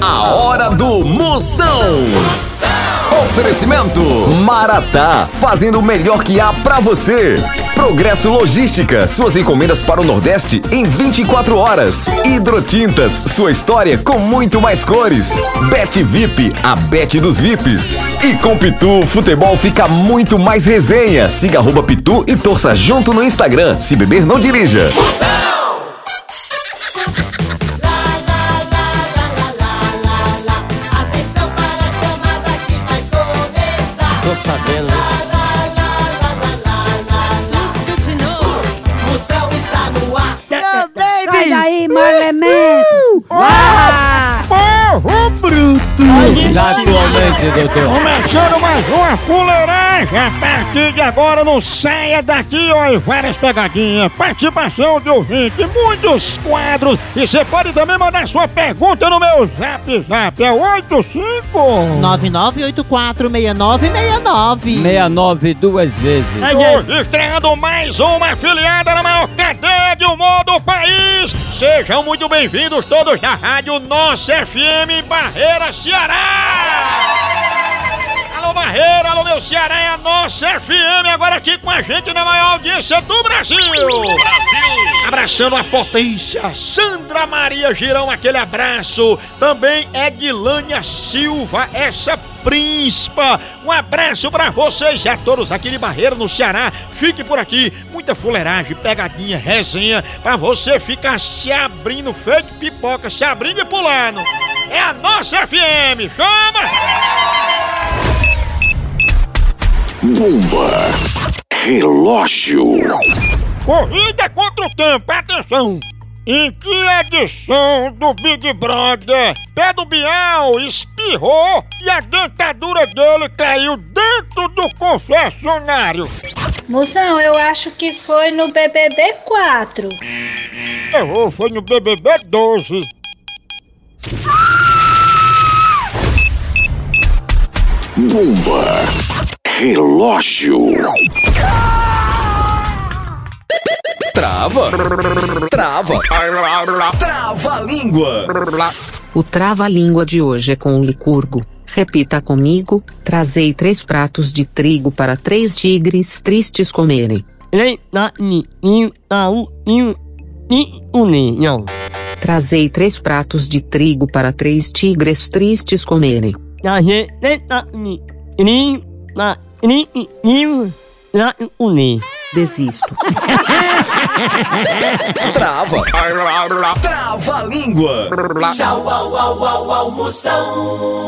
A hora do Moção. Oferecimento Maratá, fazendo o melhor que há pra você. Progresso Logística, suas encomendas para o Nordeste em 24 horas. Hidrotintas, sua história com muito mais cores. Bet VIP, a Bet dos VIPs. E com Pitu, futebol fica muito mais resenha. Siga arroba Pitu e torça junto no Instagram. Se beber, não dirija. Atenção Tô sabendo? Tudo de novo. O céu está no ar. Sai daí, mau elemento! Porro bruto! Exatamente, doutor. Começando mais uma fuleiragem. A partir de agora não saia daqui, ó, e várias pegadinhas. Participação de ouvinte, muitos quadros. E você pode também mandar sua pergunta no meu zap zap. É 85. 99846969. 69 duas vezes. Hoje estreando mais uma afiliada na maior cadeia de humor do país. Sejam muito bem-vindos todos da Rádio Nossa FM Barreira Ceará. Alô Barreira, alô meu Ceará, é a Nossa FM agora aqui com a gente na maior audiência do Brasil. Brasil. Abraçando a potência, Sandra Maria Girão, aquele abraço. Também Edilânia Silva, essa príncipa. Um abraço pra vocês e a todos aqui de Barreira, no Ceará. Fique por aqui, muita fuleiragem, pegadinha, resenha, pra você ficar se abrindo, feito pipoca, se abrindo e pulando. É a nossa FM, chama! Bomba. Relógio. Corrida contra o tempo, atenção! Em que edição do Big Brother, Pé do Bial espirrou e a dentadura dele caiu dentro do confessionário? Moção, eu acho que foi no BBB 4. Errou, foi no BBB 12. Bomba. Relógio. Trava. Trava. Trava a língua. O trava-língua de hoje é com o Licurgo. Repita comigo: trazei três pratos de trigo para três tigres tristes comerem. Trazei três pratos de trigo para três tigres tristes comerem. Desisto. Trava. Trava a língua. Tchau, au, au, au, almoção.